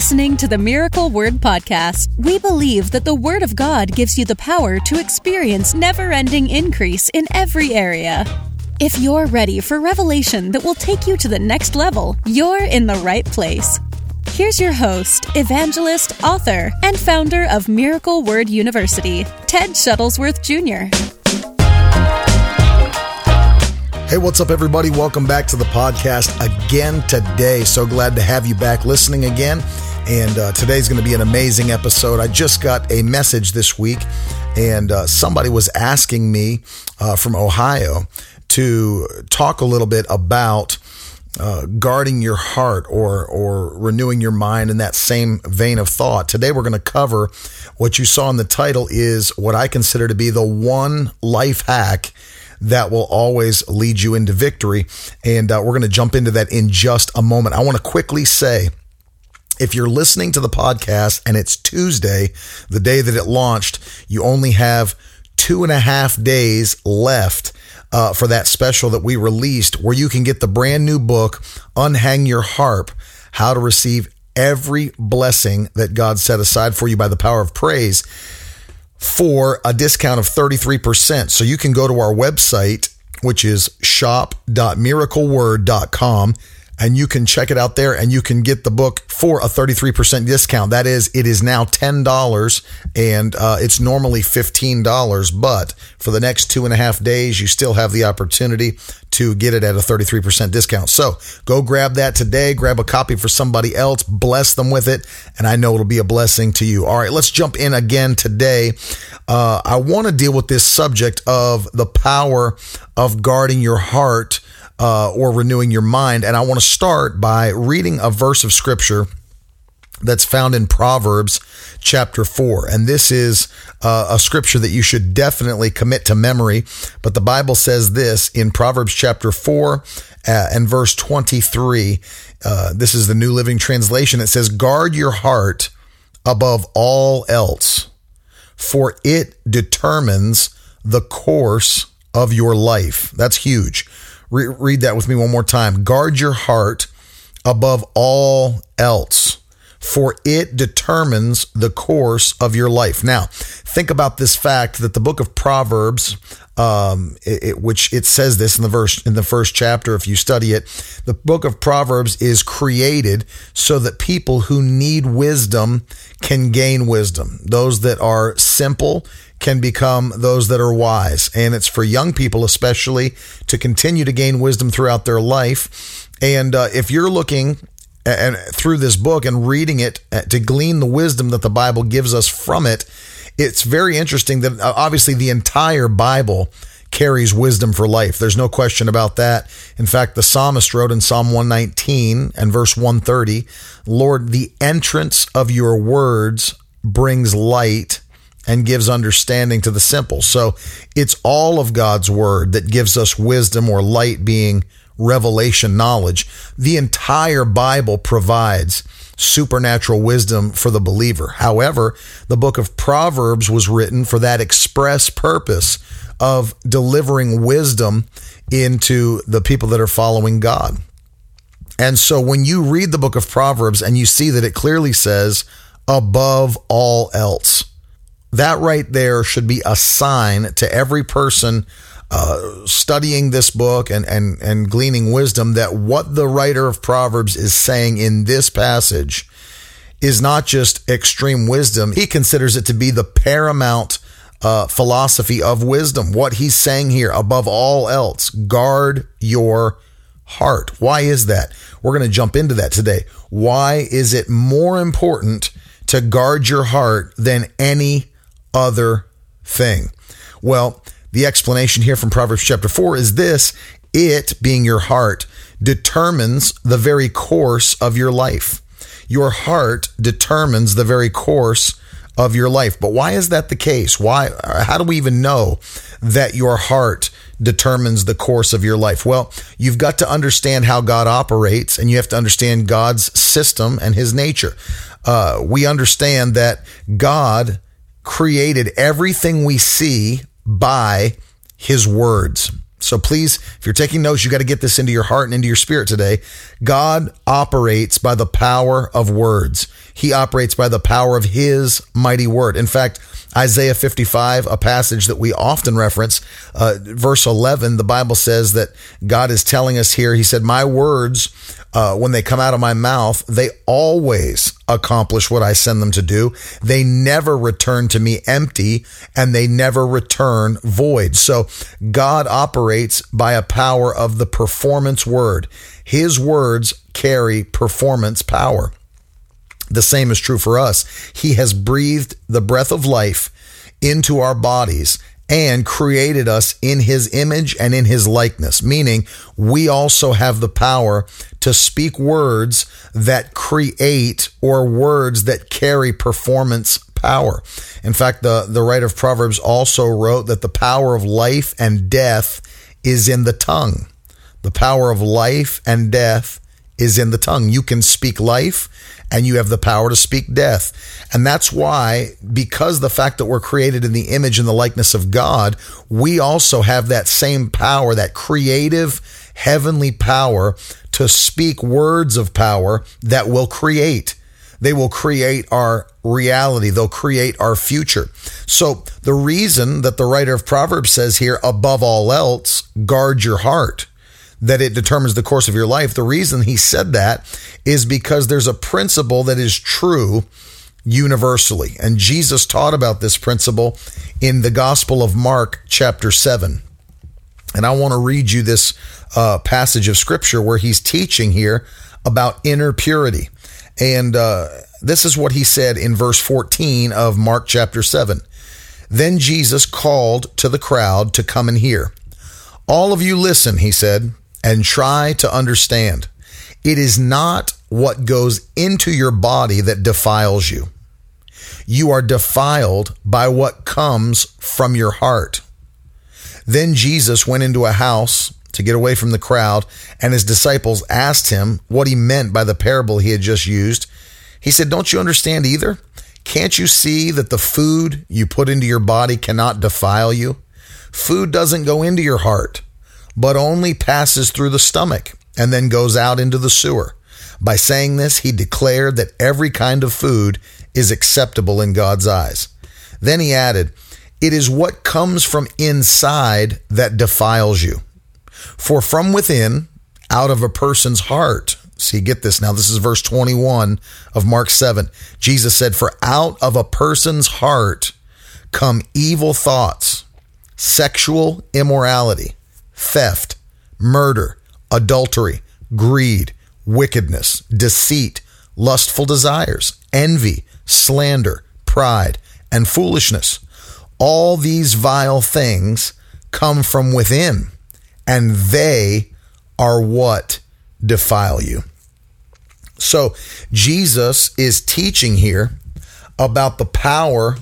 listening to the Miracle Word Podcast. We believe that the Word of God gives you the power to experience never ending increase in every area. If you're ready for revelation that will take you to the next level, you're in the right place. Here's your host, evangelist, author, and founder of Miracle Word University, Ted Shuttlesworth Jr. Hey, what's up, everybody? Welcome back to the podcast again today. So glad to have you back listening again. And uh, today's going to be an amazing episode. I just got a message this week, and uh, somebody was asking me uh, from Ohio to talk a little bit about uh, guarding your heart or or renewing your mind in that same vein of thought. Today we're going to cover what you saw in the title is what I consider to be the one life hack that will always lead you into victory. And uh, we're going to jump into that in just a moment. I want to quickly say, if you're listening to the podcast and it's Tuesday, the day that it launched, you only have two and a half days left uh, for that special that we released where you can get the brand new book, Unhang Your Harp How to Receive Every Blessing That God Set Aside for You by the Power of Praise for a discount of 33%. So you can go to our website, which is shop.miracleword.com and you can check it out there and you can get the book for a 33% discount. That is, it is now $10 and uh, it's normally $15, but for the next two and a half days, you still have the opportunity to get it at a 33% discount. So go grab that today, grab a copy for somebody else, bless them with it, and I know it'll be a blessing to you. All right, let's jump in again today. Uh, I want to deal with this subject of the power of guarding your heart uh, or renewing your mind. And I want to start by reading a verse of scripture that's found in Proverbs chapter 4. And this is uh, a scripture that you should definitely commit to memory. But the Bible says this in Proverbs chapter 4 uh, and verse 23. Uh, this is the New Living Translation. It says, Guard your heart above all else, for it determines the course of your life. That's huge. Re- read that with me one more time. Guard your heart above all else, for it determines the course of your life. Now, think about this fact that the book of Proverbs, um, it, it, which it says this in the verse in the first chapter, if you study it, the book of Proverbs is created so that people who need wisdom can gain wisdom. Those that are simple can become those that are wise. And it's for young people, especially, to continue to gain wisdom throughout their life. And uh, if you're looking and through this book and reading it uh, to glean the wisdom that the Bible gives us from it, it's very interesting that uh, obviously the entire Bible carries wisdom for life. There's no question about that. In fact, the psalmist wrote in Psalm 119 and verse 130, Lord, the entrance of your words brings light and gives understanding to the simple. So it's all of God's word that gives us wisdom or light being revelation knowledge. The entire Bible provides supernatural wisdom for the believer. However, the book of Proverbs was written for that express purpose of delivering wisdom into the people that are following God. And so when you read the book of Proverbs and you see that it clearly says, above all else, that right there should be a sign to every person uh, studying this book and, and, and gleaning wisdom that what the writer of Proverbs is saying in this passage is not just extreme wisdom. He considers it to be the paramount uh, philosophy of wisdom. What he's saying here, above all else, guard your heart. Why is that? We're going to jump into that today. Why is it more important to guard your heart than any other thing? Well, the explanation here from Proverbs chapter 4 is this it, being your heart, determines the very course of your life. Your heart determines the very course of your life. But why is that the case? Why how do we even know that your heart determines the course of your life? Well, you've got to understand how God operates and you have to understand God's system and his nature. Uh, we understand that God created everything we see by his words. So please, if you're taking notes, you got to get this into your heart and into your spirit today. God operates by the power of words. He operates by the power of his mighty word. In fact, Isaiah 55, a passage that we often reference, uh, verse 11, the Bible says that God is telling us here, He said, My words, uh, when they come out of my mouth, they always accomplish what I send them to do. They never return to me empty and they never return void. So God operates by a power of the performance word. His words carry performance power. The same is true for us. He has breathed the breath of life into our bodies and created us in his image and in his likeness, meaning we also have the power to speak words that create or words that carry performance power. In fact, the, the writer of Proverbs also wrote that the power of life and death is in the tongue. The power of life and death is in the tongue. You can speak life and you have the power to speak death. And that's why, because the fact that we're created in the image and the likeness of God, we also have that same power, that creative heavenly power to speak words of power that will create. They will create our reality. They'll create our future. So the reason that the writer of Proverbs says here, above all else, guard your heart that it determines the course of your life. The reason he said that is because there's a principle that is true universally. And Jesus taught about this principle in the Gospel of Mark, chapter 7. And I want to read you this uh, passage of scripture where he's teaching here about inner purity. And uh, this is what he said in verse 14 of Mark chapter 7. Then Jesus called to the crowd to come and hear. All of you listen, he said and try to understand. It is not what goes into your body that defiles you. You are defiled by what comes from your heart. Then Jesus went into a house to get away from the crowd, and his disciples asked him what he meant by the parable he had just used. He said, Don't you understand either? Can't you see that the food you put into your body cannot defile you? Food doesn't go into your heart but only passes through the stomach and then goes out into the sewer. By saying this, he declared that every kind of food is acceptable in God's eyes. Then he added, It is what comes from inside that defiles you. For from within, out of a person's heart, see, get this now, this is verse 21 of Mark 7. Jesus said, For out of a person's heart come evil thoughts, sexual immorality theft, murder, adultery, greed, wickedness, deceit, lustful desires, envy, slander, pride, and foolishness. All these vile things come from within, and they are what defile you. So, Jesus is teaching here about the power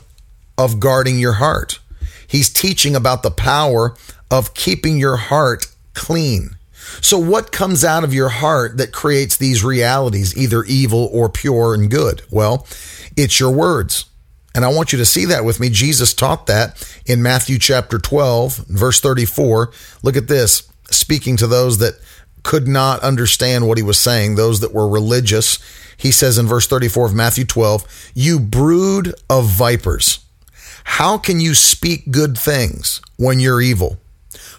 of guarding your heart. He's teaching about the power of keeping your heart clean. So, what comes out of your heart that creates these realities, either evil or pure and good? Well, it's your words. And I want you to see that with me. Jesus taught that in Matthew chapter 12, verse 34. Look at this, speaking to those that could not understand what he was saying, those that were religious. He says in verse 34 of Matthew 12, You brood of vipers, how can you speak good things when you're evil?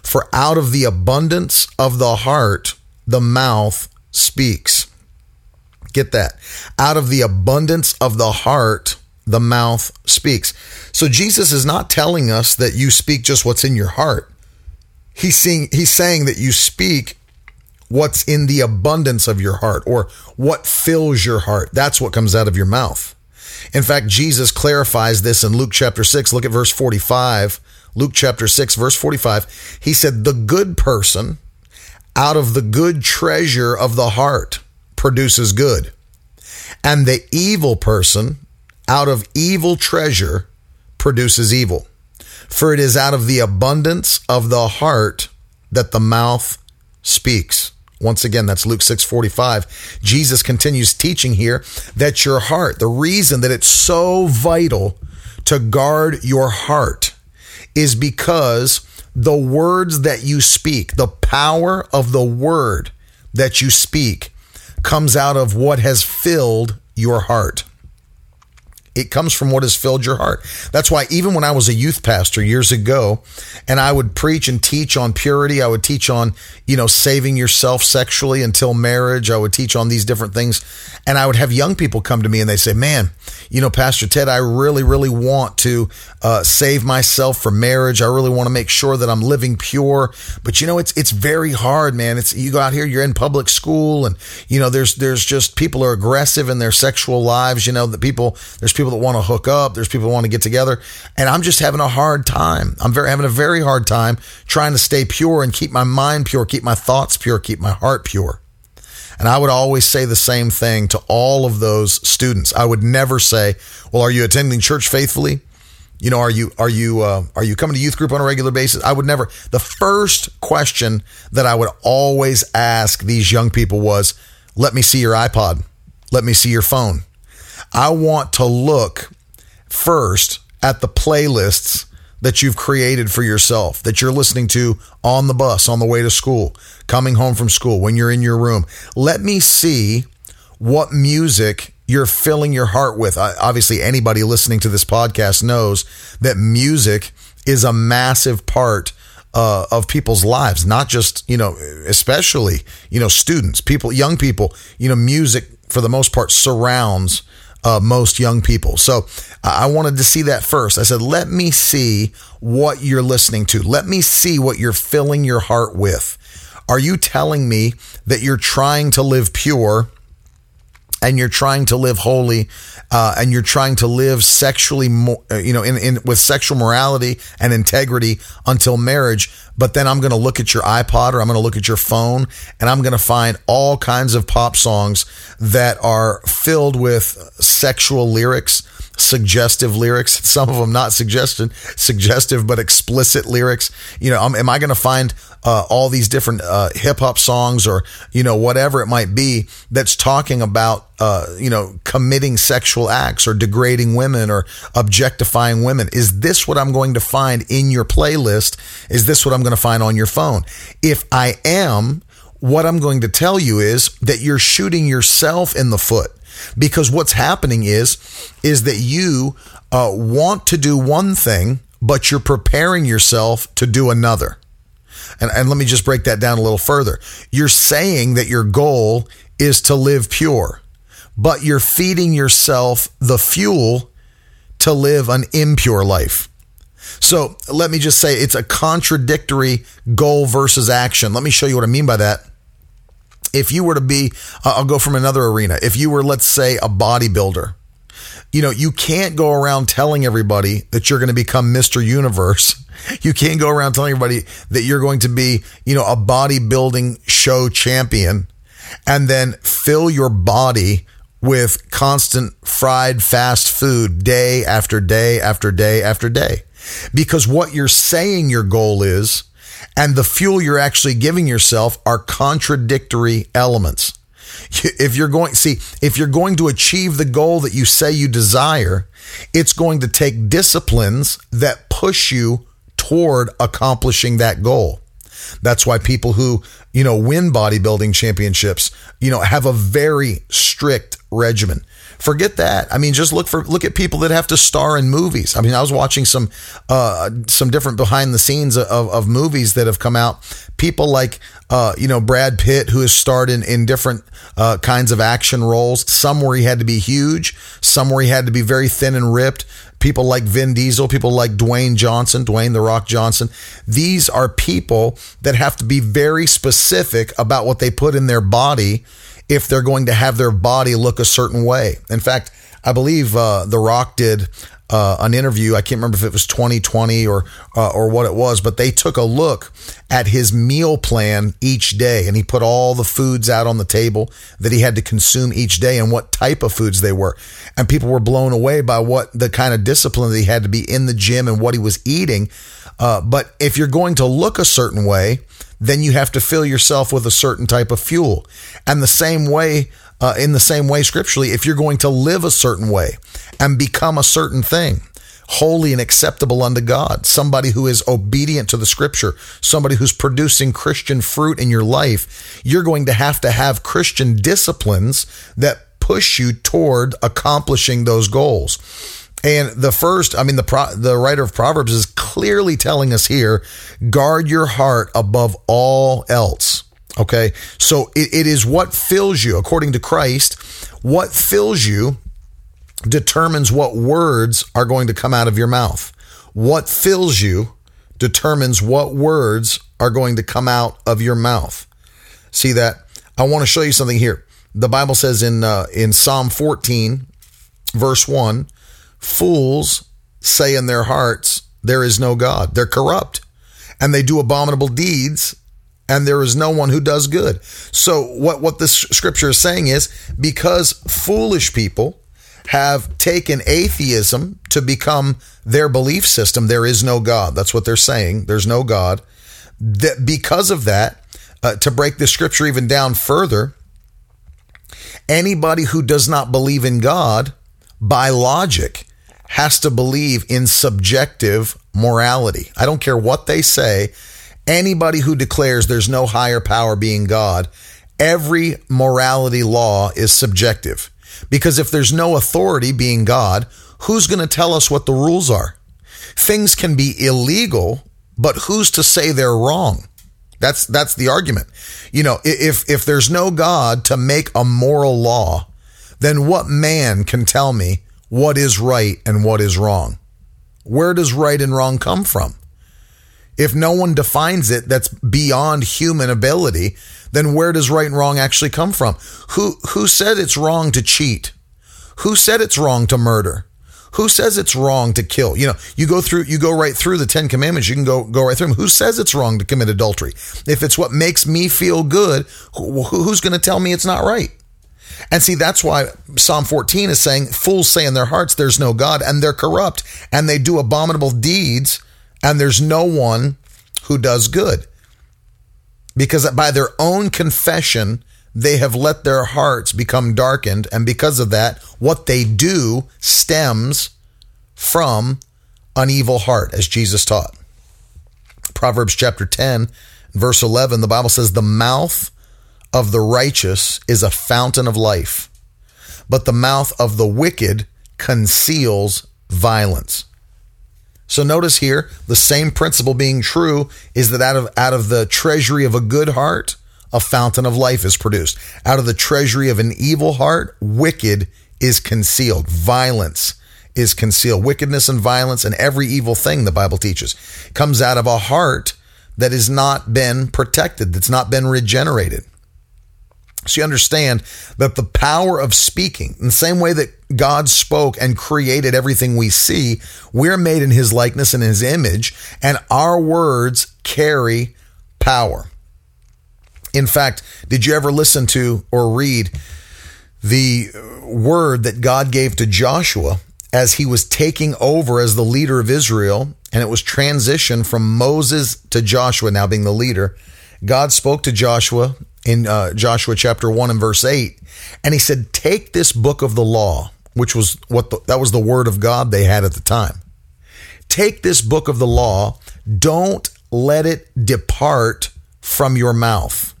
For out of the abundance of the heart, the mouth speaks. Get that. Out of the abundance of the heart, the mouth speaks. So Jesus is not telling us that you speak just what's in your heart. He's saying, he's saying that you speak what's in the abundance of your heart or what fills your heart. That's what comes out of your mouth. In fact, Jesus clarifies this in Luke chapter 6. Look at verse 45 Luke chapter 6, verse 45, he said, The good person out of the good treasure of the heart produces good, and the evil person out of evil treasure produces evil. For it is out of the abundance of the heart that the mouth speaks. Once again, that's Luke 6:45. Jesus continues teaching here that your heart, the reason that it's so vital to guard your heart is because the words that you speak, the power of the word that you speak, comes out of what has filled your heart. It comes from what has filled your heart. That's why even when I was a youth pastor years ago and I would preach and teach on purity, I would teach on, you know, saving yourself sexually until marriage. I would teach on these different things. And I would have young people come to me and they say, man, you know, Pastor Ted, I really, really want to uh, save myself for marriage. I really want to make sure that I'm living pure. But you know, it's it's very hard, man. It's you go out here, you're in public school, and you know, there's there's just people are aggressive in their sexual lives. You know, that people there's people that want to hook up, there's people want to get together, and I'm just having a hard time. I'm very having a very hard time trying to stay pure and keep my mind pure, keep my thoughts pure, keep my heart pure. And I would always say the same thing to all of those students. I would never say, "Well, are you attending church faithfully?" You know, are you are you uh, are you coming to youth group on a regular basis? I would never. The first question that I would always ask these young people was, "Let me see your iPod. Let me see your phone." I want to look first at the playlists that you've created for yourself, that you're listening to on the bus, on the way to school, coming home from school, when you're in your room. Let me see what music you're filling your heart with. Obviously, anybody listening to this podcast knows that music is a massive part uh, of people's lives, not just, you know, especially, you know, students, people, young people, you know, music for the most part surrounds uh, most young people. So I wanted to see that first. I said, let me see what you're listening to. Let me see what you're filling your heart with. Are you telling me that you're trying to live pure? And you're trying to live holy, uh, and you're trying to live sexually, uh, you know, in, in with sexual morality and integrity until marriage. But then I'm going to look at your iPod or I'm going to look at your phone, and I'm going to find all kinds of pop songs that are filled with sexual lyrics suggestive lyrics. Some of them not suggestion, suggestive, but explicit lyrics. You know, um, am I going to find uh, all these different uh, hip hop songs or you know whatever it might be that's talking about uh, you know committing sexual acts or degrading women or objectifying women? Is this what I'm going to find in your playlist? Is this what I'm going to find on your phone? If I am, what I'm going to tell you is that you're shooting yourself in the foot because what's happening is is that you uh, want to do one thing but you're preparing yourself to do another. And, and let me just break that down a little further. You're saying that your goal is to live pure but you're feeding yourself the fuel to live an impure life. So let me just say it's a contradictory goal versus action. Let me show you what i mean by that if you were to be, uh, I'll go from another arena. If you were, let's say, a bodybuilder, you know, you can't go around telling everybody that you're going to become Mr. Universe. You can't go around telling everybody that you're going to be, you know, a bodybuilding show champion and then fill your body with constant fried fast food day after day after day after day. Because what you're saying your goal is, and the fuel you're actually giving yourself are contradictory elements. If you're going, see, if you're going to achieve the goal that you say you desire, it's going to take disciplines that push you toward accomplishing that goal. That's why people who, you know, win bodybuilding championships, you know, have a very strict regimen. Forget that. I mean, just look for look at people that have to star in movies. I mean, I was watching some uh, some different behind the scenes of, of movies that have come out. People like uh, you know Brad Pitt, who has starred in in different uh, kinds of action roles. Some where he had to be huge, some where he had to be very thin and ripped. People like Vin Diesel, people like Dwayne Johnson, Dwayne the Rock Johnson. These are people that have to be very specific about what they put in their body if they're going to have their body look a certain way. In fact, I believe uh, The Rock did uh, an interview. I can't remember if it was 2020 or uh, or what it was, but they took a look at his meal plan each day, and he put all the foods out on the table that he had to consume each day and what type of foods they were. And people were blown away by what the kind of discipline that he had to be in the gym and what he was eating. Uh, but if you're going to look a certain way, then you have to fill yourself with a certain type of fuel. And the same way, uh, in the same way, scripturally, if you're going to live a certain way and become a certain thing, holy and acceptable unto God, somebody who is obedient to the scripture, somebody who's producing Christian fruit in your life, you're going to have to have Christian disciplines that push you toward accomplishing those goals. And the first, I mean, the pro, the writer of Proverbs is clearly telling us here: guard your heart above all else. Okay, so it, it is what fills you, according to Christ. What fills you determines what words are going to come out of your mouth. What fills you determines what words are going to come out of your mouth. See that? I want to show you something here. The Bible says in uh, in Psalm 14, verse 1, fools say in their hearts, there is no God. They're corrupt and they do abominable deeds and there is no one who does good. So what what this scripture is saying is because foolish people have taken atheism to become their belief system, there is no God. That's what they're saying. There's no God. That because of that, uh, to break the scripture even down further, anybody who does not believe in God by logic has to believe in subjective morality. I don't care what they say. Anybody who declares there's no higher power being God, every morality law is subjective. Because if there's no authority being God, who's going to tell us what the rules are? Things can be illegal, but who's to say they're wrong? That's that's the argument. You know, if if there's no God to make a moral law, then what man can tell me what is right and what is wrong? Where does right and wrong come from? If no one defines it that's beyond human ability, then where does right and wrong actually come from? Who who said it's wrong to cheat? Who said it's wrong to murder? Who says it's wrong to kill? You know, you go through, you go right through the Ten Commandments. You can go go right through them. Who says it's wrong to commit adultery? If it's what makes me feel good, who, who's going to tell me it's not right? And see, that's why Psalm 14 is saying, fools say in their hearts, there's no God, and they're corrupt, and they do abominable deeds, and there's no one who does good. Because by their own confession, they have let their hearts become darkened. And because of that, what they do stems from an evil heart, as Jesus taught. Proverbs chapter 10, verse 11, the Bible says, The mouth of the righteous is a fountain of life, but the mouth of the wicked conceals violence. So notice here, the same principle being true is that out of out of the treasury of a good heart, a fountain of life is produced. Out of the treasury of an evil heart, wicked is concealed. Violence is concealed. Wickedness and violence and every evil thing the Bible teaches comes out of a heart that has not been protected, that's not been regenerated. So you understand that the power of speaking, in the same way that God spoke and created everything we see, we're made in his likeness and his image, and our words carry power. In fact, did you ever listen to or read the word that God gave to Joshua as he was taking over as the leader of Israel? And it was transition from Moses to Joshua now being the leader. God spoke to Joshua in uh, Joshua chapter 1 and verse 8. And he said, Take this book of the law, which was what the, that was the word of God they had at the time. Take this book of the law, don't let it depart from your mouth.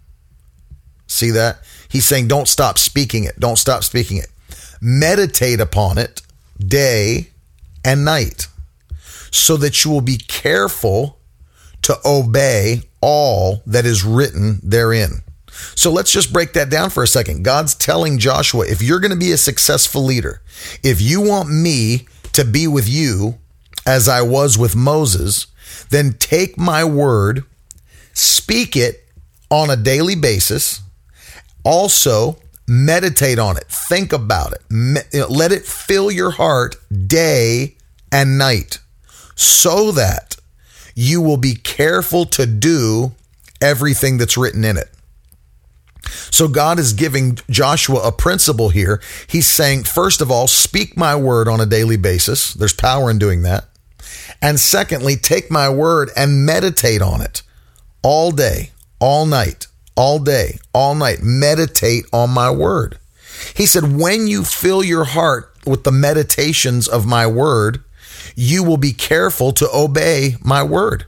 See that? He's saying, don't stop speaking it. Don't stop speaking it. Meditate upon it day and night so that you will be careful to obey all that is written therein. So let's just break that down for a second. God's telling Joshua, if you're going to be a successful leader, if you want me to be with you as I was with Moses, then take my word, speak it on a daily basis. Also, meditate on it, think about it, let it fill your heart day and night so that you will be careful to do everything that's written in it. So God is giving Joshua a principle here. He's saying, first of all, speak my word on a daily basis. There's power in doing that. And secondly, take my word and meditate on it all day, all night, all day, all night. Meditate on my word. He said, when you fill your heart with the meditations of my word, you will be careful to obey my word.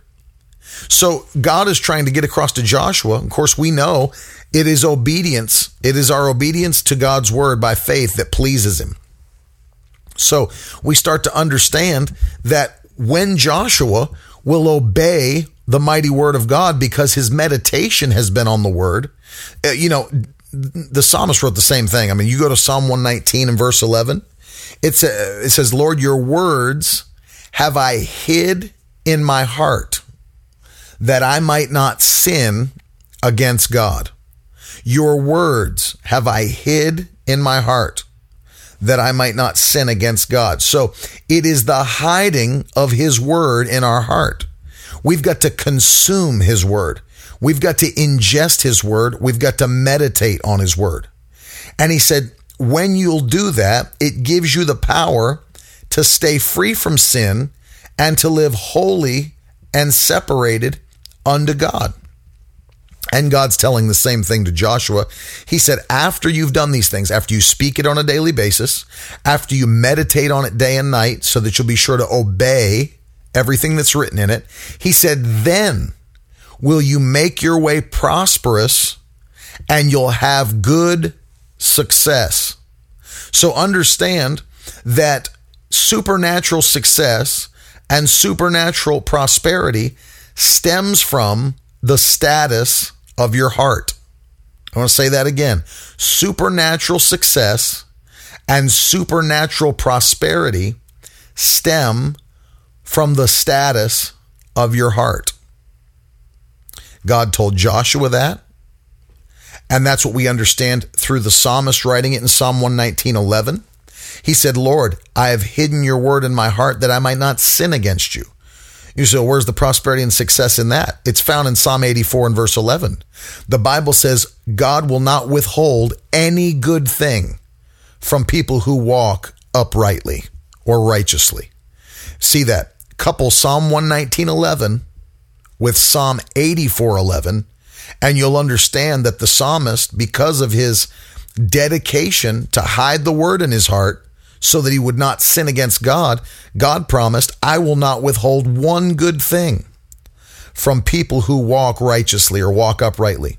So God is trying to get across to Joshua. Of course, we know it is obedience. It is our obedience to God's word by faith that pleases him. So we start to understand that when Joshua will obey the mighty word of God because his meditation has been on the word, uh, you know, the psalmist wrote the same thing. I mean, you go to Psalm 119 and verse 11, it's a, it says, Lord, your words have I hid in my heart that I might not sin against God. Your words have I hid in my heart that I might not sin against God. So it is the hiding of his word in our heart. We've got to consume his word. We've got to ingest his word. We've got to meditate on his word. And he said, when you'll do that, it gives you the power to stay free from sin and to live holy and separated unto God. And God's telling the same thing to Joshua. He said, after you've done these things, after you speak it on a daily basis, after you meditate on it day and night so that you'll be sure to obey everything that's written in it, he said, then will you make your way prosperous and you'll have good success. So understand that supernatural success and supernatural prosperity stems from the status of your heart. I want to say that again. Supernatural success and supernatural prosperity stem from the status of your heart. God told Joshua that. And that's what we understand through the psalmist writing it in Psalm 119 11. He said, Lord, I have hidden your word in my heart that I might not sin against you. You say, where's the prosperity and success in that? It's found in Psalm 84 and verse 11. The Bible says God will not withhold any good thing from people who walk uprightly or righteously. See that. Couple Psalm 119.11 with Psalm 84.11 and you'll understand that the psalmist, because of his dedication to hide the word in his heart, so that he would not sin against God, God promised, I will not withhold one good thing from people who walk righteously or walk uprightly.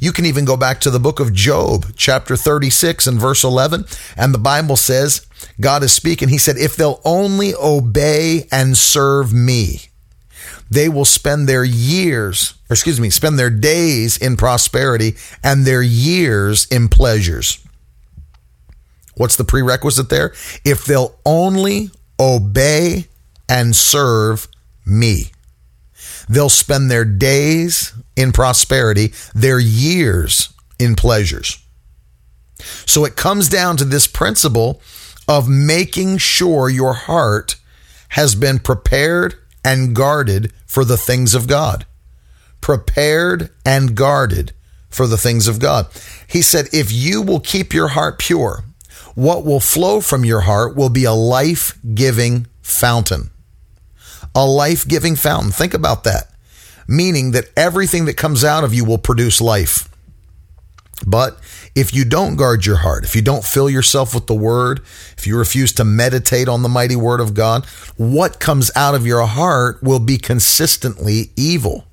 You can even go back to the book of Job, chapter 36 and verse 11, and the Bible says, God is speaking. He said, If they'll only obey and serve me, they will spend their years, or excuse me, spend their days in prosperity and their years in pleasures. What's the prerequisite there? If they'll only obey and serve me, they'll spend their days in prosperity, their years in pleasures. So it comes down to this principle of making sure your heart has been prepared and guarded for the things of God. Prepared and guarded for the things of God. He said, if you will keep your heart pure, what will flow from your heart will be a life giving fountain. A life giving fountain. Think about that. Meaning that everything that comes out of you will produce life. But if you don't guard your heart, if you don't fill yourself with the word, if you refuse to meditate on the mighty word of God, what comes out of your heart will be consistently evil.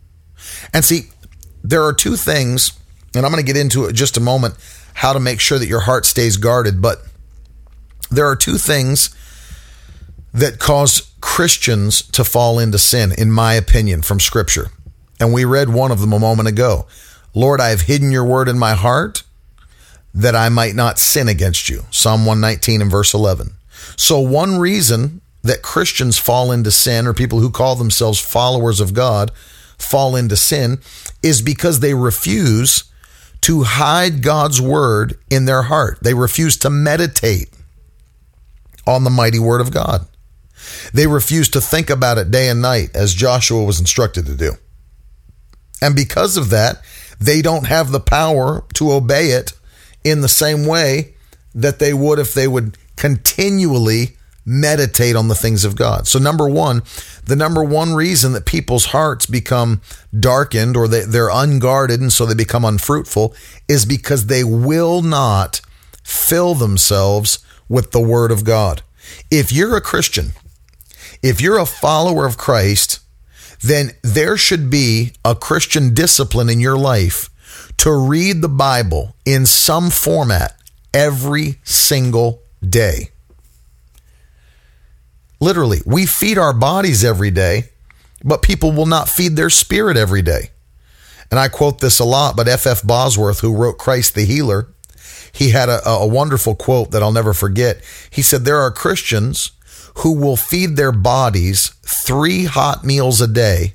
And see, there are two things, and I'm going to get into it in just a moment, how to make sure that your heart stays guarded. But there are two things that cause Christians to fall into sin, in my opinion, from Scripture. And we read one of them a moment ago. Lord, I have hidden your word in my heart that I might not sin against you. Psalm 119 and verse 11. So, one reason that Christians fall into sin, or people who call themselves followers of God fall into sin, is because they refuse to hide God's word in their heart. They refuse to meditate on the mighty word of God. They refused to think about it day and night as Joshua was instructed to do. And because of that, they don't have the power to obey it in the same way that they would if they would continually meditate on the things of God. So, number one, the number one reason that people's hearts become darkened or they, they're unguarded and so they become unfruitful is because they will not fill themselves with the Word of God. If you're a Christian, if you're a follower of Christ, then there should be a Christian discipline in your life to read the Bible in some format every single day. Literally, we feed our bodies every day, but people will not feed their spirit every day. And I quote this a lot, but F.F. Bosworth, who wrote Christ the Healer, he had a, a wonderful quote that I'll never forget. He said, There are Christians who will feed their bodies three hot meals a day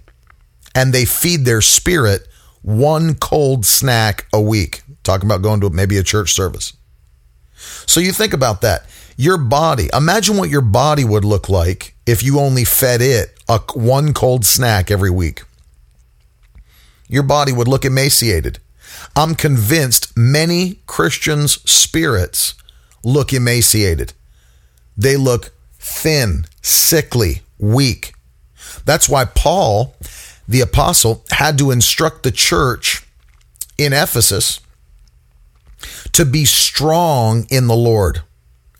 and they feed their spirit one cold snack a week. Talking about going to maybe a church service. So you think about that. Your body, imagine what your body would look like if you only fed it a one cold snack every week. Your body would look emaciated. I'm convinced many Christians' spirits look emaciated. They look thin, sickly, weak. That's why Paul, the apostle, had to instruct the church in Ephesus to be strong in the Lord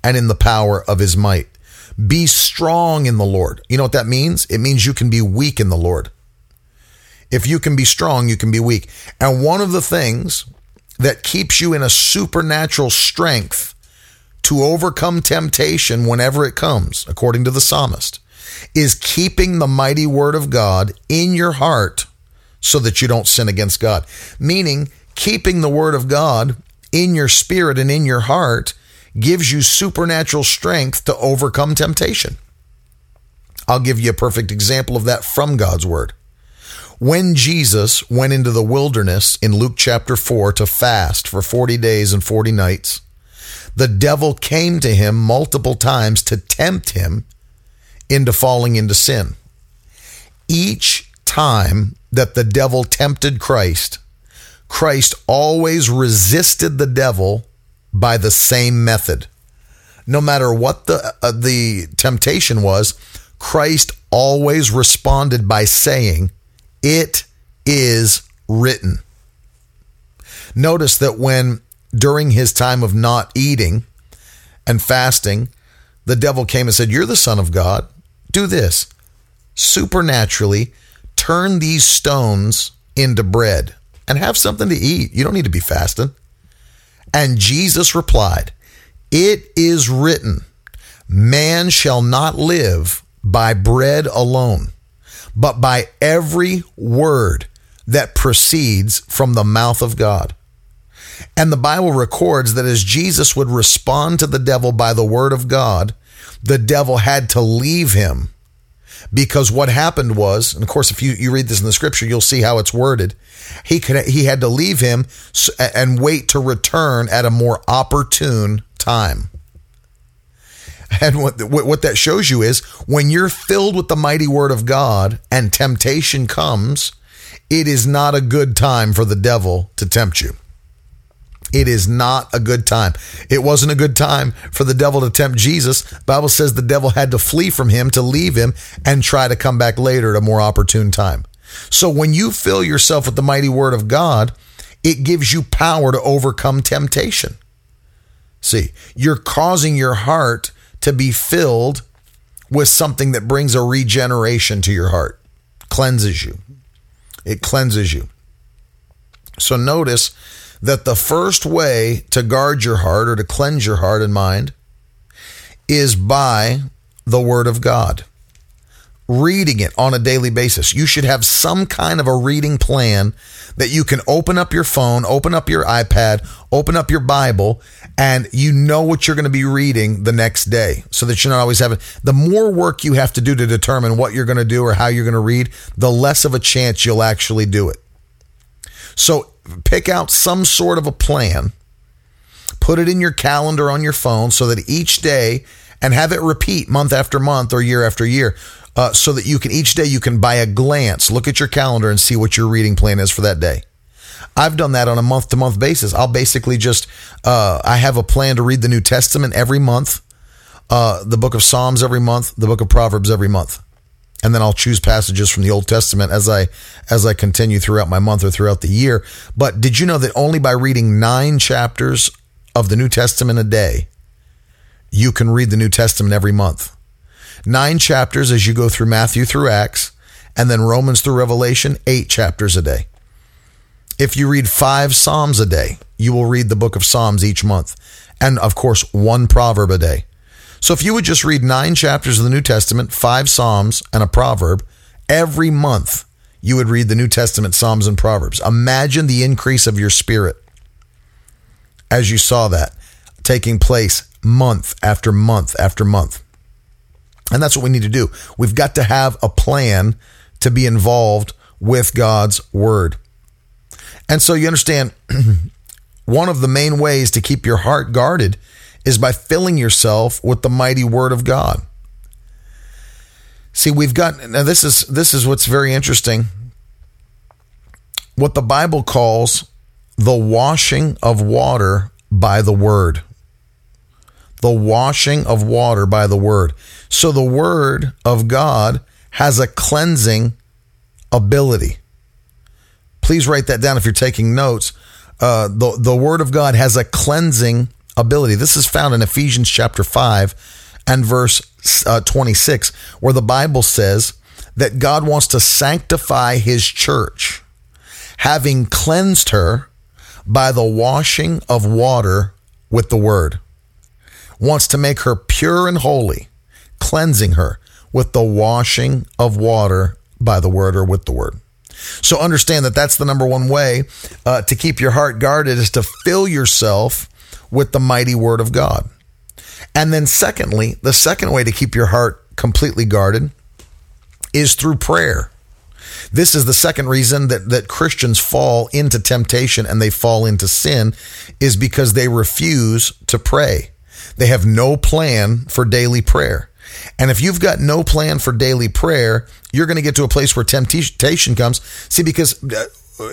and in the power of his might. Be strong in the Lord. You know what that means? It means you can be weak in the Lord. If you can be strong, you can be weak. And one of the things that keeps you in a supernatural strength to overcome temptation whenever it comes, according to the psalmist, is keeping the mighty word of God in your heart so that you don't sin against God. Meaning, keeping the word of God in your spirit and in your heart gives you supernatural strength to overcome temptation. I'll give you a perfect example of that from God's word. When Jesus went into the wilderness in Luke chapter 4 to fast for 40 days and 40 nights, the devil came to him multiple times to tempt him into falling into sin. Each time that the devil tempted Christ, Christ always resisted the devil by the same method. No matter what the uh, the temptation was, Christ always responded by saying, "It is written." Notice that when during his time of not eating and fasting, the devil came and said, You're the Son of God. Do this. Supernaturally, turn these stones into bread and have something to eat. You don't need to be fasting. And Jesus replied, It is written, Man shall not live by bread alone, but by every word that proceeds from the mouth of God. And the Bible records that as Jesus would respond to the devil by the word of God, the devil had to leave him. Because what happened was, and of course, if you, you read this in the scripture, you'll see how it's worded. He could he had to leave him and wait to return at a more opportune time. And what, what that shows you is when you're filled with the mighty word of God and temptation comes, it is not a good time for the devil to tempt you. It is not a good time. It wasn't a good time for the devil to tempt Jesus. Bible says the devil had to flee from him to leave him and try to come back later at a more opportune time. So when you fill yourself with the mighty word of God, it gives you power to overcome temptation. See, you're causing your heart to be filled with something that brings a regeneration to your heart, cleanses you. It cleanses you. So notice that the first way to guard your heart or to cleanse your heart and mind is by the Word of God. Reading it on a daily basis. You should have some kind of a reading plan that you can open up your phone, open up your iPad, open up your Bible, and you know what you're going to be reading the next day so that you're not always having. The more work you have to do to determine what you're going to do or how you're going to read, the less of a chance you'll actually do it. So pick out some sort of a plan, put it in your calendar on your phone so that each day, and have it repeat month after month or year after year. Uh, so that you can each day you can by a glance look at your calendar and see what your reading plan is for that day. I've done that on a month to month basis. I'll basically just uh, I have a plan to read the New Testament every month, uh, the book of Psalms every month, the book of Proverbs every month and then I'll choose passages from the Old Testament as I as I continue throughout my month or throughout the year. But did you know that only by reading 9 chapters of the New Testament a day you can read the New Testament every month? 9 chapters as you go through Matthew through Acts and then Romans through Revelation, eight chapters a day. If you read five Psalms a day, you will read the book of Psalms each month. And of course, one proverb a day. So if you would just read nine chapters of the New Testament, five Psalms, and a proverb every month, you would read the New Testament, Psalms, and Proverbs. Imagine the increase of your spirit as you saw that taking place month after month after month. And that's what we need to do. We've got to have a plan to be involved with God's word. And so you understand one of the main ways to keep your heart guarded is by filling yourself with the mighty word of God. See, we've got now this is this is what's very interesting. What the Bible calls the washing of water by the word. The washing of water by the word. So the word of God has a cleansing ability. Please write that down if you're taking notes. Uh, the, the word of God has a cleansing ability. This is found in Ephesians chapter 5 and verse uh, 26, where the Bible says that God wants to sanctify his church, having cleansed her by the washing of water with the word. Wants to make her pure and holy, cleansing her with the washing of water by the word or with the word. So understand that that's the number one way uh, to keep your heart guarded is to fill yourself with the mighty word of God. And then, secondly, the second way to keep your heart completely guarded is through prayer. This is the second reason that, that Christians fall into temptation and they fall into sin is because they refuse to pray. They have no plan for daily prayer. And if you've got no plan for daily prayer, you're going to get to a place where temptation comes. See, because uh,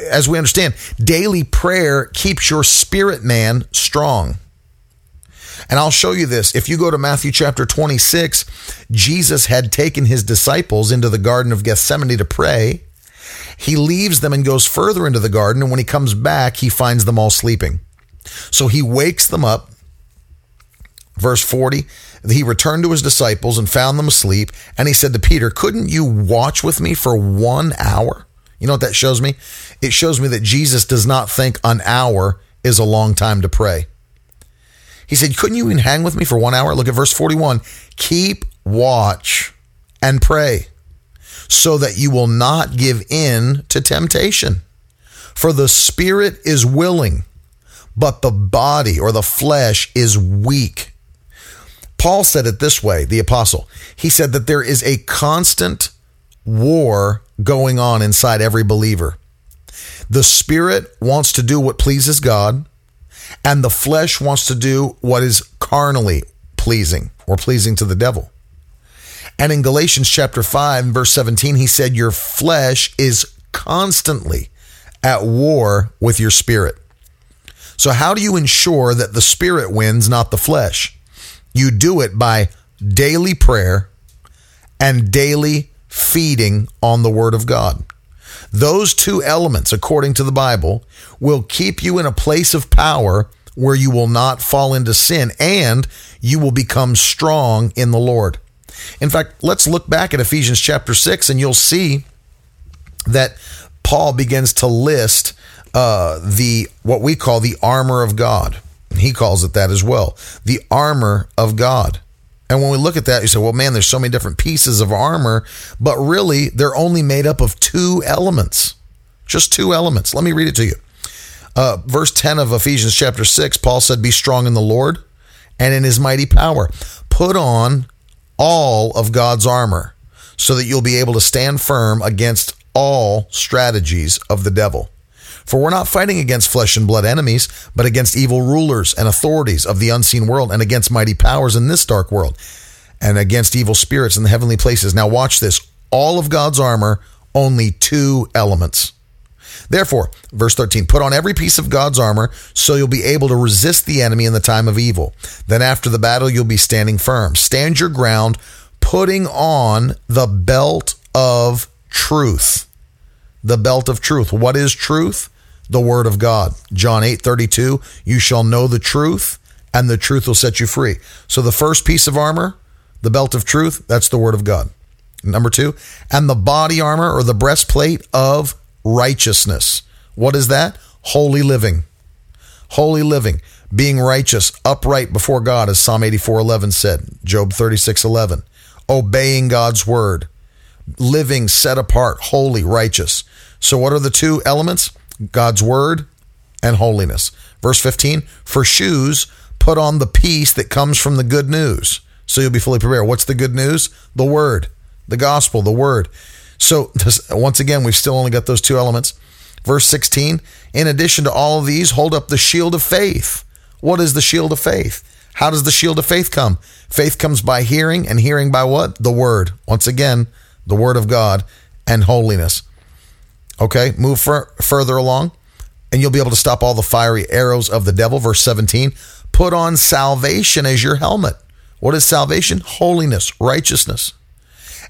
as we understand, daily prayer keeps your spirit man strong. And I'll show you this. If you go to Matthew chapter 26, Jesus had taken his disciples into the Garden of Gethsemane to pray. He leaves them and goes further into the garden. And when he comes back, he finds them all sleeping. So he wakes them up. Verse 40 He returned to his disciples and found them asleep. And he said to Peter, Couldn't you watch with me for one hour? You know what that shows me? It shows me that Jesus does not think an hour is a long time to pray. He said, Couldn't you even hang with me for one hour? Look at verse 41. Keep watch and pray so that you will not give in to temptation. For the spirit is willing, but the body or the flesh is weak. Paul said it this way, the apostle. He said that there is a constant war going on inside every believer. The spirit wants to do what pleases God, and the flesh wants to do what is carnally pleasing or pleasing to the devil. And in Galatians chapter 5, verse 17, he said, Your flesh is constantly at war with your spirit. So, how do you ensure that the spirit wins, not the flesh? You do it by daily prayer and daily feeding on the Word of God. Those two elements, according to the Bible, will keep you in a place of power where you will not fall into sin and you will become strong in the Lord. In fact, let's look back at Ephesians chapter 6 and you'll see that Paul begins to list uh, the what we call the armor of God. He calls it that as well. The armor of God. And when we look at that, you say, well, man, there's so many different pieces of armor, but really they're only made up of two elements. Just two elements. Let me read it to you. Uh, verse 10 of Ephesians chapter 6, Paul said, Be strong in the Lord and in his mighty power. Put on all of God's armor so that you'll be able to stand firm against all strategies of the devil. For we're not fighting against flesh and blood enemies, but against evil rulers and authorities of the unseen world and against mighty powers in this dark world and against evil spirits in the heavenly places. Now, watch this all of God's armor, only two elements. Therefore, verse 13, put on every piece of God's armor so you'll be able to resist the enemy in the time of evil. Then after the battle, you'll be standing firm. Stand your ground, putting on the belt of truth. The belt of truth. What is truth? The word of God. John 8 32, you shall know the truth, and the truth will set you free. So the first piece of armor, the belt of truth, that's the word of God. Number two, and the body armor or the breastplate of righteousness. What is that? Holy living. Holy living, being righteous, upright before God, as Psalm 84:11 said, Job 36:11. Obeying God's word, living set apart, holy, righteous. So what are the two elements? God's word and holiness. Verse 15, for shoes, put on the peace that comes from the good news. So you'll be fully prepared. What's the good news? The word, the gospel, the word. So this, once again, we've still only got those two elements. Verse 16, in addition to all of these, hold up the shield of faith. What is the shield of faith? How does the shield of faith come? Faith comes by hearing, and hearing by what? The word. Once again, the word of God and holiness. Okay, move fur- further along, and you'll be able to stop all the fiery arrows of the devil. Verse 17, put on salvation as your helmet. What is salvation? Holiness, righteousness.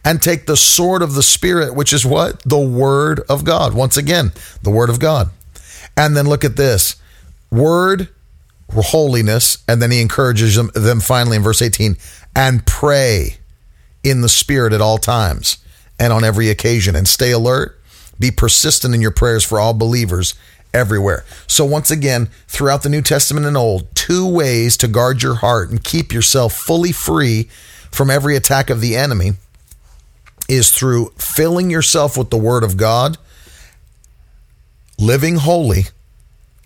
And take the sword of the Spirit, which is what? The Word of God. Once again, the Word of God. And then look at this Word, holiness. And then he encourages them, them finally in verse 18 and pray in the Spirit at all times and on every occasion. And stay alert. Be persistent in your prayers for all believers everywhere. So, once again, throughout the New Testament and Old, two ways to guard your heart and keep yourself fully free from every attack of the enemy is through filling yourself with the Word of God, living holy,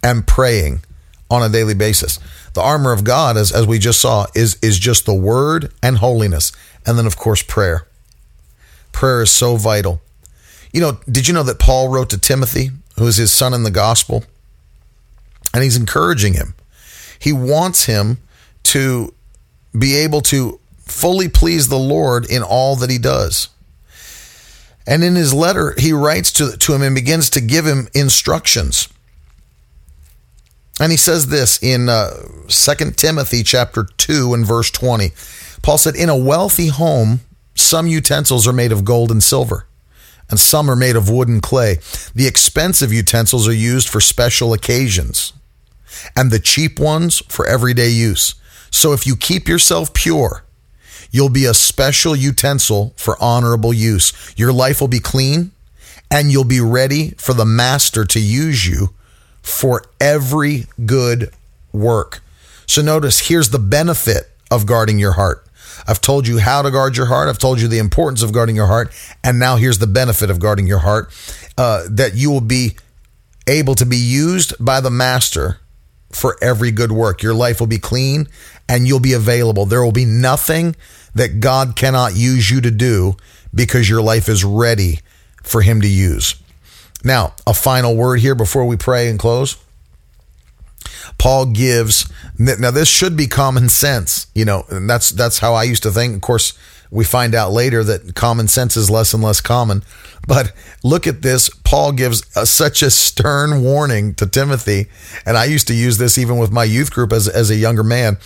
and praying on a daily basis. The armor of God, as, as we just saw, is, is just the Word and holiness. And then, of course, prayer. Prayer is so vital. You know, did you know that Paul wrote to Timothy who is his son in the gospel. And he's encouraging him. He wants him to be able to fully please the Lord in all that he does. And in his letter, he writes to, to him and begins to give him instructions. And he says this in uh, 2 Timothy chapter 2 and verse 20. Paul said, In a wealthy home, some utensils are made of gold and silver and some are made of wood and clay. The expensive utensils are used for special occasions, and the cheap ones for everyday use. So if you keep yourself pure, you'll be a special utensil for honorable use. Your life will be clean, and you'll be ready for the master to use you for every good work. So notice here's the benefit of guarding your heart. I've told you how to guard your heart. I've told you the importance of guarding your heart. And now here's the benefit of guarding your heart uh, that you will be able to be used by the master for every good work. Your life will be clean and you'll be available. There will be nothing that God cannot use you to do because your life is ready for Him to use. Now, a final word here before we pray and close. Paul gives now this should be common sense, you know, and that's that's how I used to think. Of course, we find out later that common sense is less and less common. But look at this. Paul gives a, such a stern warning to Timothy, and I used to use this even with my youth group as as a younger man.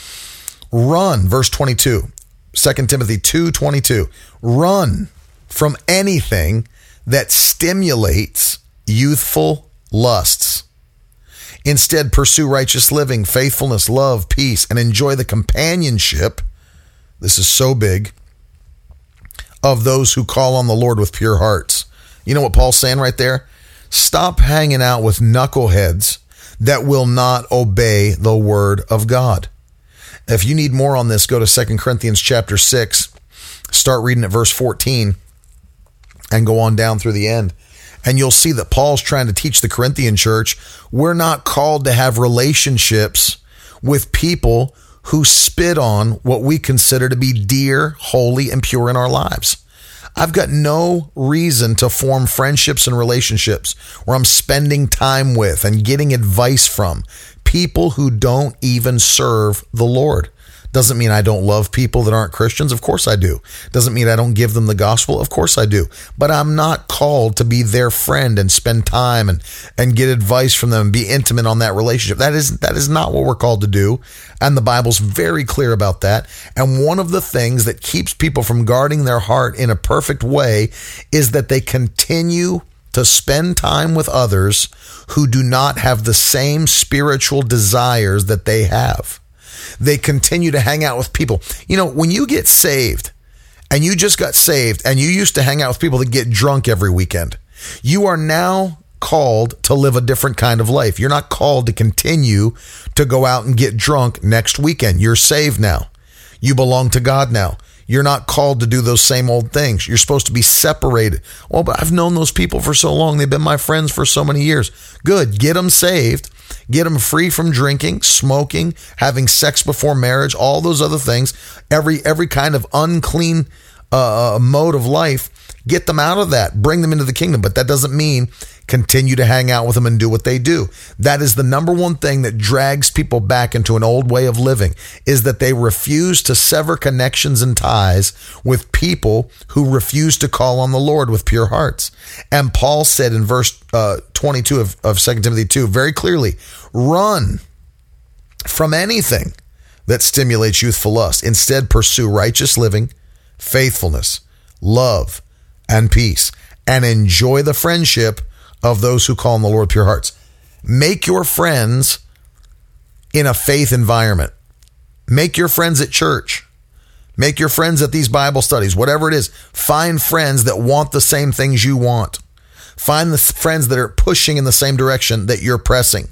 Run, verse 22. 2 Timothy 2:22. Run from anything that stimulates youthful lusts Instead, pursue righteous living, faithfulness, love, peace, and enjoy the companionship. This is so big of those who call on the Lord with pure hearts. You know what Paul's saying right there? Stop hanging out with knuckleheads that will not obey the word of God. If you need more on this, go to 2 Corinthians chapter 6, start reading at verse 14, and go on down through the end. And you'll see that Paul's trying to teach the Corinthian church we're not called to have relationships with people who spit on what we consider to be dear, holy, and pure in our lives. I've got no reason to form friendships and relationships where I'm spending time with and getting advice from people who don't even serve the Lord. Doesn't mean I don't love people that aren't Christians. Of course I do. Doesn't mean I don't give them the gospel. Of course I do. But I'm not called to be their friend and spend time and, and get advice from them and be intimate on that relationship. That is, that is not what we're called to do. And the Bible's very clear about that. And one of the things that keeps people from guarding their heart in a perfect way is that they continue to spend time with others who do not have the same spiritual desires that they have. They continue to hang out with people. You know, when you get saved and you just got saved and you used to hang out with people that get drunk every weekend, you are now called to live a different kind of life. You're not called to continue to go out and get drunk next weekend. You're saved now. You belong to God now. You're not called to do those same old things. You're supposed to be separated. Well, but I've known those people for so long. They've been my friends for so many years. Good. Get them saved. Get them free from drinking, smoking, having sex before marriage, all those other things. Every every kind of unclean uh, mode of life. Get them out of that. Bring them into the kingdom. But that doesn't mean continue to hang out with them and do what they do. That is the number one thing that drags people back into an old way of living is that they refuse to sever connections and ties with people who refuse to call on the Lord with pure hearts. And Paul said in verse uh, 22 of, of 2 Timothy 2 very clearly, run from anything that stimulates youthful lust. Instead, pursue righteous living, faithfulness, love, and peace, and enjoy the friendship of those who call on the Lord pure hearts. Make your friends in a faith environment. Make your friends at church. Make your friends at these Bible studies, whatever it is. Find friends that want the same things you want. Find the friends that are pushing in the same direction that you're pressing.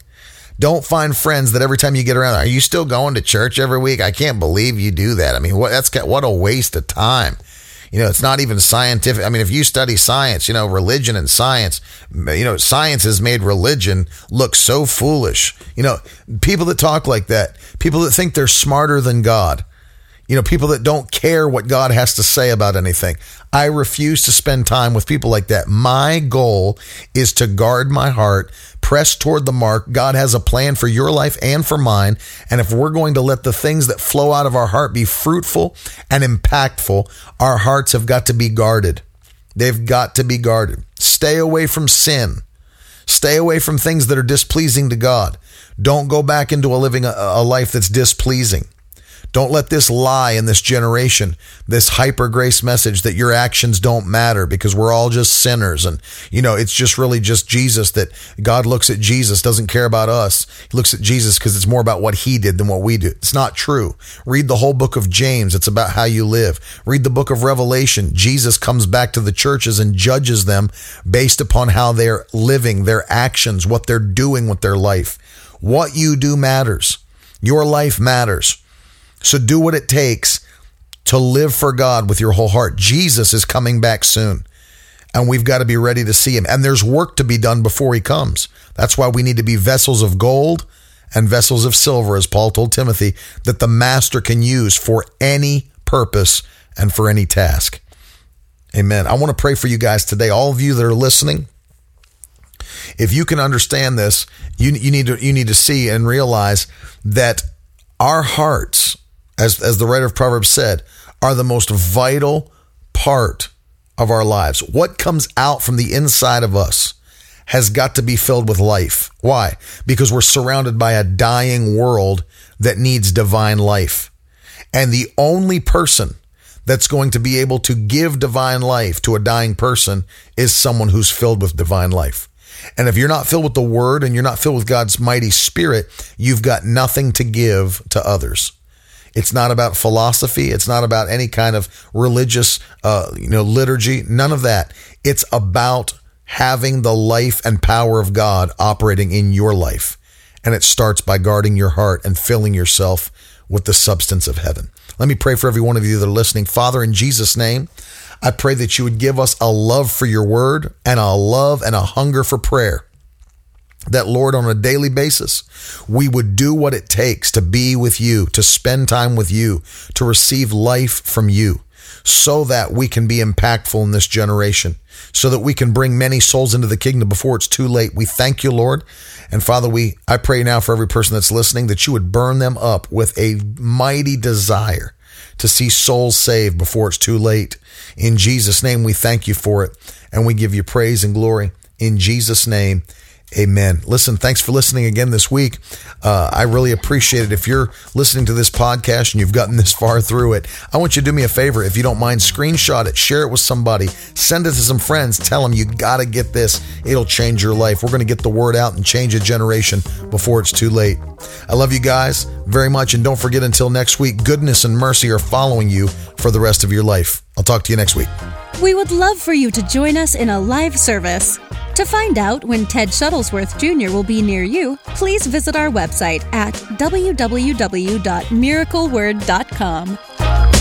Don't find friends that every time you get around, are you still going to church every week? I can't believe you do that. I mean, what that's what a waste of time. You know, it's not even scientific. I mean, if you study science, you know, religion and science, you know, science has made religion look so foolish. You know, people that talk like that, people that think they're smarter than God, you know, people that don't care what God has to say about anything. I refuse to spend time with people like that. My goal is to guard my heart, press toward the mark. God has a plan for your life and for mine. And if we're going to let the things that flow out of our heart be fruitful and impactful, our hearts have got to be guarded. They've got to be guarded. Stay away from sin. Stay away from things that are displeasing to God. Don't go back into a living a, life that's displeasing. Don't let this lie in this generation, this hyper grace message that your actions don't matter because we're all just sinners. And, you know, it's just really just Jesus that God looks at Jesus, doesn't care about us. He looks at Jesus because it's more about what he did than what we do. It's not true. Read the whole book of James. It's about how you live. Read the book of Revelation. Jesus comes back to the churches and judges them based upon how they're living, their actions, what they're doing with their life. What you do matters. Your life matters. So do what it takes to live for God with your whole heart. Jesus is coming back soon, and we've got to be ready to see him. And there's work to be done before he comes. That's why we need to be vessels of gold and vessels of silver, as Paul told Timothy, that the master can use for any purpose and for any task. Amen. I want to pray for you guys today, all of you that are listening. If you can understand this, you, you need to you need to see and realize that our hearts as, as the writer of Proverbs said, are the most vital part of our lives. What comes out from the inside of us has got to be filled with life. Why? Because we're surrounded by a dying world that needs divine life. And the only person that's going to be able to give divine life to a dying person is someone who's filled with divine life. And if you're not filled with the word and you're not filled with God's mighty spirit, you've got nothing to give to others. It's not about philosophy. It's not about any kind of religious, uh, you know, liturgy. None of that. It's about having the life and power of God operating in your life. And it starts by guarding your heart and filling yourself with the substance of heaven. Let me pray for every one of you that are listening. Father, in Jesus' name, I pray that you would give us a love for your word and a love and a hunger for prayer that Lord, on a daily basis, we would do what it takes to be with you, to spend time with you, to receive life from you, so that we can be impactful in this generation, so that we can bring many souls into the kingdom before it's too late. We thank you, Lord. And Father, we, I pray now for every person that's listening that you would burn them up with a mighty desire to see souls saved before it's too late. In Jesus' name, we thank you for it and we give you praise and glory. In Jesus' name, Amen. Listen, thanks for listening again this week. Uh, I really appreciate it. If you're listening to this podcast and you've gotten this far through it, I want you to do me a favor. If you don't mind, screenshot it, share it with somebody, send it to some friends, tell them you got to get this. It'll change your life. We're going to get the word out and change a generation before it's too late. I love you guys very much. And don't forget until next week, goodness and mercy are following you for the rest of your life. I'll talk to you next week. We would love for you to join us in a live service. To find out when Ted Shuttlesworth Jr. will be near you, please visit our website at www.miracleword.com.